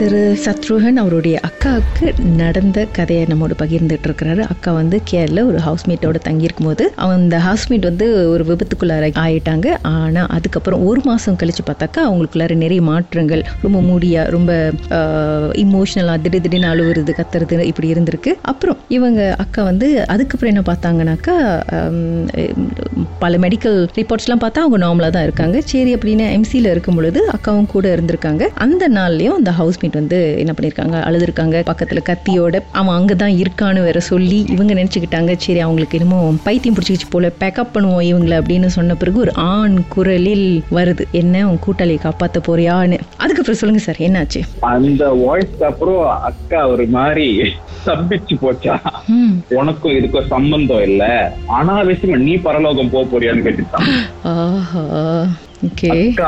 திரு சத்ருகன் அவருடைய அக்காவுக்கு நடந்த கதையை நம்மோடு பகிர்ந்துட்டு இருக்கிறாரு அக்கா வந்து கேரள ஒரு ஹவுஸ்மேட்டோட தங்கியிருக்கும் போது அந்த ஹவுஸ்மேட் வந்து ஒரு விபத்துக்குள்ளார ஆயிட்டாங்க. ஆனா அதுக்கப்புறம் ஒரு மாசம் கழிச்சு பார்த்தாக்கா அவங்களுக்குள்ளார நிறைய மாற்றங்கள் ரொம்ப மூடியா ரொம்ப இமோஷனலா திடீர் திடீர்னு அழுவுறது கத்துறது இப்படி இருந்திருக்கு. அப்புறம் இவங்க அக்கா வந்து அதுக்கப்புறம் என்ன பார்த்தாங்கனாக்கா பல மெடிக்கல் ரிப்போர்ட்ஸ்லாம் பார்த்தா அவங்க நார்மலாக தான் இருக்காங்க. சரி அப்படின்னு எம்சியில் இருக்கும் பொழுது அக்காவும் கூட இருந்திருக்காங்க. அந்த நாள்லயும் அந்த ஹவுஸ்மேட் வந்து என்ன பண்ணியிருக்காங்க அழுதுருக்காங்க. பக்கத்தில் கத்தியோட அவன் அங்கே தான் இருக்கான்னு வேற சொல்லி இவங்க நினச்சிக்கிட்டாங்க. சரி அவங்களுக்கு என்னமோ பைத்தியம் பிடிச்சிக்கிச்சு போல பேக்கப் பண்ணுவோம் இவங்கள அப்படின்னு சொன்ன பிறகு ஒரு ஆண் குரலில் வருது. என்ன உன் கூட்டாளியை காப்பாற்ற போறியான்னு? அதுக்கப்புறம் சொல்லுங்க சார் என்னாச்சு? அந்த வாய்ஸ்க்கு அப்புறம் அக்கா ஒரு மாதிரி தப்பிச்சு போச்சா? உனக்கும் இதுக்கும் சம்பந்தம் இல்ல. அனாவசியமா நீ பரலோகம் போக போறியான்னு கேட்டுட்டான்.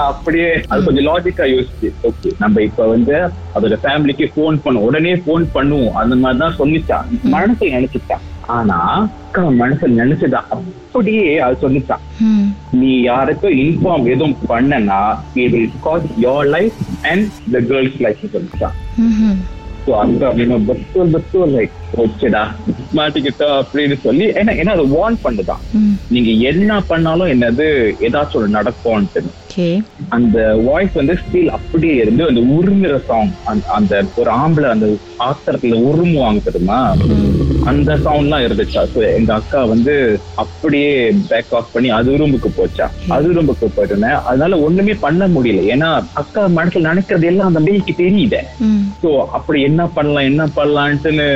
அப்படியே அது கொஞ்சம் லாஜிக்கா யோசிச்சு. ஓகே நம்ம இப்ப வந்து அதோட ஃபேமிலிக்கு ஃபோன் பண்ணும் உடனே ஃபோன் பண்ணுவோம். அந்த மாதிரிதான் சொன்னிச்சான் மனசுல நினைச்சுட்டான் ஆனா அக்கா மனசுல நினைச்சதா அப்படியே அது சொன்னிச்சான் ம். நீ யாருக்கும் இன்ஃபார்ம் எதுவும் பண்ணனா it will cause your life and the girls life சொல்லிச்சான் ஸோ அந்த அப்படின்னு பஸ்டோ லைக் ஓகேடா. மாட்டிக்கிட்டோம் அப்படின்னு சொல்லி ஏன்னா ஏன்னா அதை வார்ன் பண்ணுதான். நீங்க என்ன பண்ணாலும் என்னது ஏதாச்சும் ஒன்று நடக்கும்ட்டு அந்த வாய்ஸ் வந்து ஸ்டில் அப்படியே இருந்து அந்த உருமுற சாங் அந்த ஒரு ஆம்பளை அந்த ஆத்திரத்துல உருமுவாங்க தெரியுமா அந்த சவுண்ட்லாம் இருந்துச்சா. ஸோ எங்க அக்கா வந்து அப்படியே பேக் ஆஃப் பண்ணி அது ரூமுக்கு போச்சா. அது ரூமுக்கு போயிட்டேன் அதனால ஒண்ணுமே பண்ண முடியல. ஏன்னா அக்கா மனசுல நினைக்கிறது எல்லாம் அந்த மேய்க்கு தெரியுதே. சோ அப்படி என்ன பண்ணலாம் என்ன பண்ணலான்ட்டுன்னு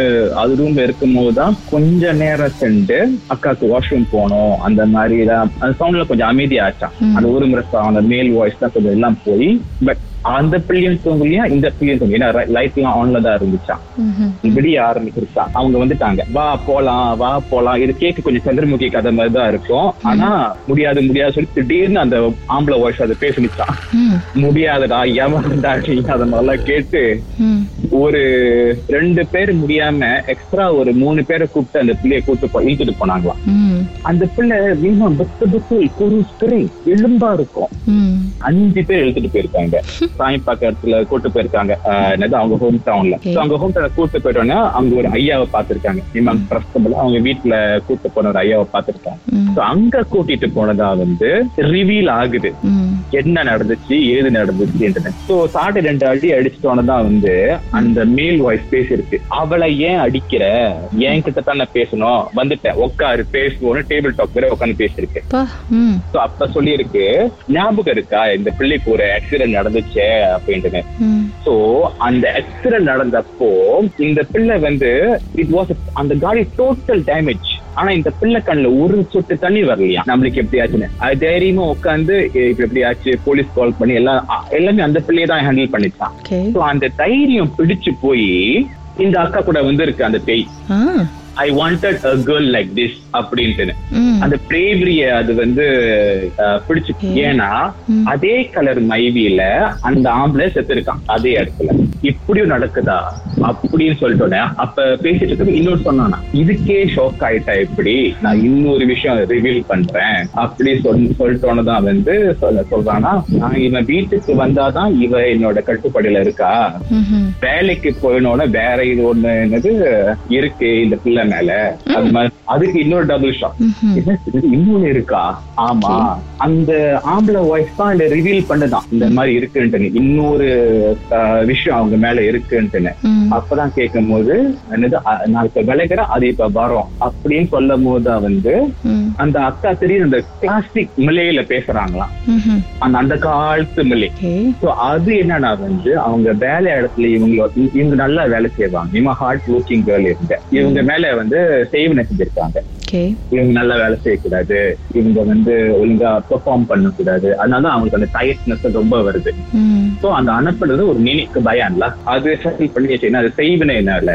அது ரூம்ல இருக்கும் போதுதான் கொஞ்ச நேரம் சென்று அக்காவுக்கு வாஷ்ரூம் போனோம். அந்த மாதிரி தான். அந்த சவுண்ட்ல கொஞ்சம் அமைதியாச்சான் அந்த ஒரு முறை sound, அந்த மேல் வாய்ஸ் தான் கொஞ்சம் எல்லாம் போய் பட் அந்த பிள்ளையும் தூங்கலையா? இந்த பிள்ளையும் தூங்கலையா? ஏன்னா லைட் எல்லாம் ஆன்ல தான் இருந்துச்சான் விடிய ஆரம்பிச்சிருச்சா அவங்க வந்துட்டாங்க. வா போலாம் வா போலாம். இது கேட்க கொஞ்சம் சந்திரமுகி கதை மாதிரி தான் இருக்கும். ஆனா முடியாது முடியாது சொல்லி திடீர்னு அந்த ஆம்பளை வாய்ஸ் அதை பேசினிச்சான் முடியாதுடா ஏமாடா அந்த மாதிரிலாம் கேட்டு ஒரு ரெண்டு பேர் முடியாம எக்ஸ்ட்ரா ஒரு மூணு பேரை கூப்பிட்டு அந்த பிள்ளைய கூட்டு போ இழுத்துட்டு போனாங்களாம். அந்த பிள்ளை மீண்டும் பத்து பத்து குரு ஸ்திரி எலும்பா இருக்கும். அஞ்சு பேர் இழுத்துட்டு போயிருக்காங்க. சாயப்பாக்கத்துல கூட்டு போயிருக்காங்க. என்னது அவங்க ஹோம் டவுன்ல அவங்க ஹோம் டவுன்ல கூட்டு போயிட்டோன்னா அங்க ஒரு ஐயாவை பாத்திருக்காங்க இமாம் பிரஸ்தபிள் அவங்க வீட்டுல கூட்டு போன ஒரு ஐயாவை So, அங்க கூட்டிட்டு போனதா வந்து ரிவீல் ஆகுது. என்ன நடந்துச்சு ஏது நடந்துச்சு சோ சாட்டை ரெண்டு அடி அடிச்சிட்டோன்னதான் வந்து அந்த மேல் வாய்ஸ் பேசிருக்கு அவளை ஏன் அடிக்கிற? என் கிட்ட தானே பேசணும். வந்துட்டேன். உட்காரு பேசுவோம்னு டேபிள் டாக் வேற உட்காந்து பேசிருக்கு அப்ப சொல்லியிருக்கு ஞாபகம் இருக்கா? இந்த பிள்ளைக்கு ஒரு ஆக்சிடென்ட் நடந்துச்சே அப்படின்ட்டு சோ அந்த ஆக்சிடென்ட் நடந்தப்போ இந்த பிள்ளை வந்து இட் வாஸ் அந்த காடி டோட்டல் டேமேஜ் ஆனா இந்த பிள்ளை கண்ணுல ஒரு சொட்டு தண்ணி வரலையா? நம்மளுக்கு எப்படி ஆச்சுன்னு அது தைரியமா உட்காந்து இப்ப எப்படி ஆச்சு போலீஸ் கால் பண்ணி எல்லாம் எல்லாமே அந்த பிள்ளையை தான் ஹேண்டில் பண்ணிட்டான் அந்த தைரியம் பிடிச்சு போய் இந்த அக்கா கூட வந்திருக்கு அந்த பேய். I wanted a girl like this அப்படின்ட்டு அந்த பிரேவரிய அது வந்து பிடிச்சு ஏன்னா. அதே கலர் மைவியில அந்த ஆம்பளை செத்து இருக்கான் அதே இடத்துல. இப்படியும் நடக்குதா? அப்படின்னு சொல்லிட்டோன்னே அப்ப பேசிட்டு இருக்க இன்னொரு சொன்னானா இதுக்கே ஷாக் ஆயிட்டா எப்படி? நான் இன்னொரு விஷயம் ரிவீல் பண்றேன். அப்படி சொல் சொல்லிட்டோன்னதான் வந்து சொல்ல சொல்றானா நான் இவன் வீட்டுக்கு வந்தாதான் இவ என்னோட கட்டுப்பாடுல இருக்கா? வேலைக்கு போயினோட வேற இது ஒண்ணு என்னது இருக்கு இந்த பிள்ளை மேல. அது மாதிரி அதுக்கு இன்னொரு டபுள் ஷாக் இன்னொன்னு இருக்கா? ஆமா. அந்த ஆம்பளை வாய்ஸ் தான் இந்த ரிவீல் பண்ணுதான். இந்த மாதிரி இருக்குன்ட்டு இன்னொரு விஷயம் அவங்க மேல இருக்குன்ட்டுன்னு. அப்பதான் கேட்கும் போது நான் இப்ப விளைக்கிறேன் அது இப்ப வரும். அப்படின்னு சொல்லும் போதுதான் வந்து அந்த அக்கா தெரியும் அந்த கிளாசிக் மில்லையில பேசுறாங்களாம். அந்த அந்த காலத்து மில்லை. சோ அது என்னன்னா வந்து அவங்க வேலை இடத்துல இவங்கள இவங்க நல்லா வேலை செய்வாங்க. இவங்க ஹார்ட் ஒர்க்கிங் கேர்ள் இருந்த இவங்க மேல வந்து செய்வனை செஞ்சிருக்காங்க ஓகே இவங்க நல்லா வேலை செய்யக்கூடாது. இவங்க வந்து ஒழுங்கா பெர்ஃபார்ம் பண்ணக்கூடாது. அதனால அவங்களுக்கு அந்த டயர்ட்னஸ் ரொம்ப வருது. சோ அந்த அனுப்புறது ஒரு நினைக்கு பயம்ல அது செட்டில் பண்ணி அது செய்வினைனால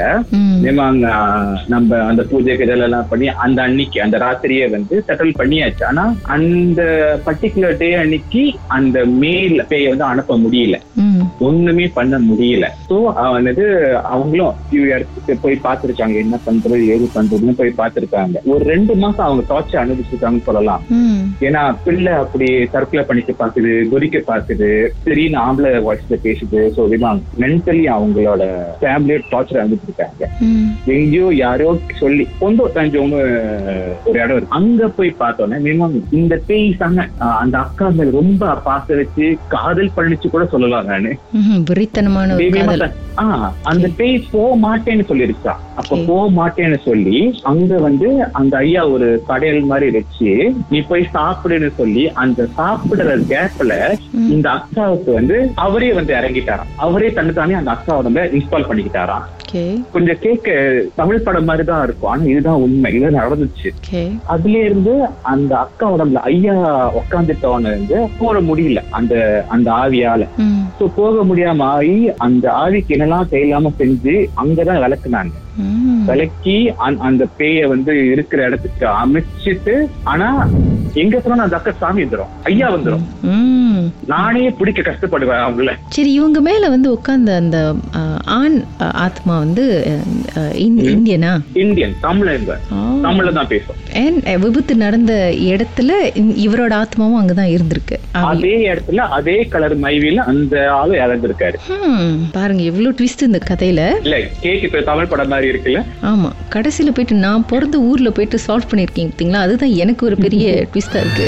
நம்ம அந்த பூஜைக்கு இதெல்லாம் பண்ணி அந்த அன்னைக்கு அந்த ராத்திரியே வந்து செட்டில் பண்ணியாச்சு. ஆனா அந்த பர்டிகுலர் டே அன்னைக்கு அந்த மேல் பேயை வந்து அனுப்ப முடியல. ஒண்ணுமே பண்ண முடியல. சோ வந்து அவங்களும் இடத்துக்கு போய் பார்த்திருக்காங்க. என்ன பண்றது ஏது பண்றதுன்னு போய் பார்த்திருக்காங்க. ஒரு ரெண்டு மாசம் அவங்க டார்ச்சர் அனுபவிச்சிருக்காங்கன்னு சொல்லலாம். ஏன்னா பிள்ளை அப்படி தற்கொலை பண்ணிக்க பாக்குது குதிக்க பாக்குது திடீர்னு ஆம்பளை வாய்ஸ்ல பேசுது. சோ இதுதான் மென்டலி அவங்களோட ஃபேமிலியை டார்ச்சர் அனுப்பிச்சிருக்காங்க எங்கேயோ யாரோ சொல்லி கொண்டு தஞ்சோன்னு ஒரு இடம் இருக்கு. அங்க போய் பார்த்தோன்னே மினிமம் இந்த பேய் தாங்க அந்த அக்கா மேல ரொம்ப பாச வச்சு காதல் பண்ணிச்சு கூட சொல்லலாம் நானு. வெறித்தனமான அந்த பேய் போக மாட்டேன்னு சொல்லிருச்சா அப்ப. போக மாட்டேன்னு சொல்லி அங்க வந்து அந்த ஐயா ஒரு கடையல் மாதிரி வச்சு நீ போய் சாப்பிடுன்னு சொல்லி அந்த சாப்பிடுற கேப்ல. இந்த அக்காவுக்கு வந்து அவரே வந்து இறங்கிட்டாராம். அவரே தன்னைத்தானே அந்த அக்கா உடம்ப இன்ஸ்டால் பண்ணிக்கிட்டாராம். கொஞ்சம் கேட்க தமிழ் படம் மாதிரி தான் இருக்கும். ஆனா இதுதான் உண்மை. இது நடந்துச்சு. அதுல இருந்து அந்த அக்கா உடம்புல ஐயா உக்காந்துட்டவன இருந்து போற முடியல. அந்த அந்த ஆவியால. சோ போக முடியாம ஆகி அந்த ஆவிக்கு என்னெல்லாம் செய்யலாம செஞ்சு அங்கதான் விளக்குனாங்க. விளக்கி அந்த- பேய வந்து இருக்கிற இடத்துக்கு அமைச்சிட்டு ஆனா எங்க சொன்னா அந்த அக்கா சாமி வந்துரும். ஐயா வந்துரும். ம். நானே பிடிக்க கஷ்டப்படுவேன் அவங்கள. சரி இவங்க மேல வந்து உட்கார்ந்த அந்த ஆண் ஆத்மா வந்து இந்தியனா? இந்தியன் தமிழங்க ஆ. தமிழ்ல தான் பேசும் And, அ, விபத்து நடந்த இடத்துல இவரோட ஆத்மாவும் அங்கதான் இருந்திருக்கு. அதே இடத்துல அதே கலர் மைவில அந்த ஆளு இறந்திருக்காரு பாருங்க எவ்வளவு ட்விஸ்ட் இந்த கதையில. இல்ல கேக் இப்ப தமிழ் படம் மாதிரி இருக்குல்ல? ஆமா கடைசியில போயிட்டு நான் பிறந்த ஊர்ல போயிட்டு சால்வ் பண்ணிருக்கீங்க பாத்தீங்களா? அதுதான் எனக்கு ஒரு பெரிய ட்விஸ்டா இருக்கு.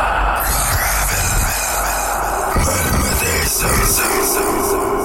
Sir, sir, sir, sir.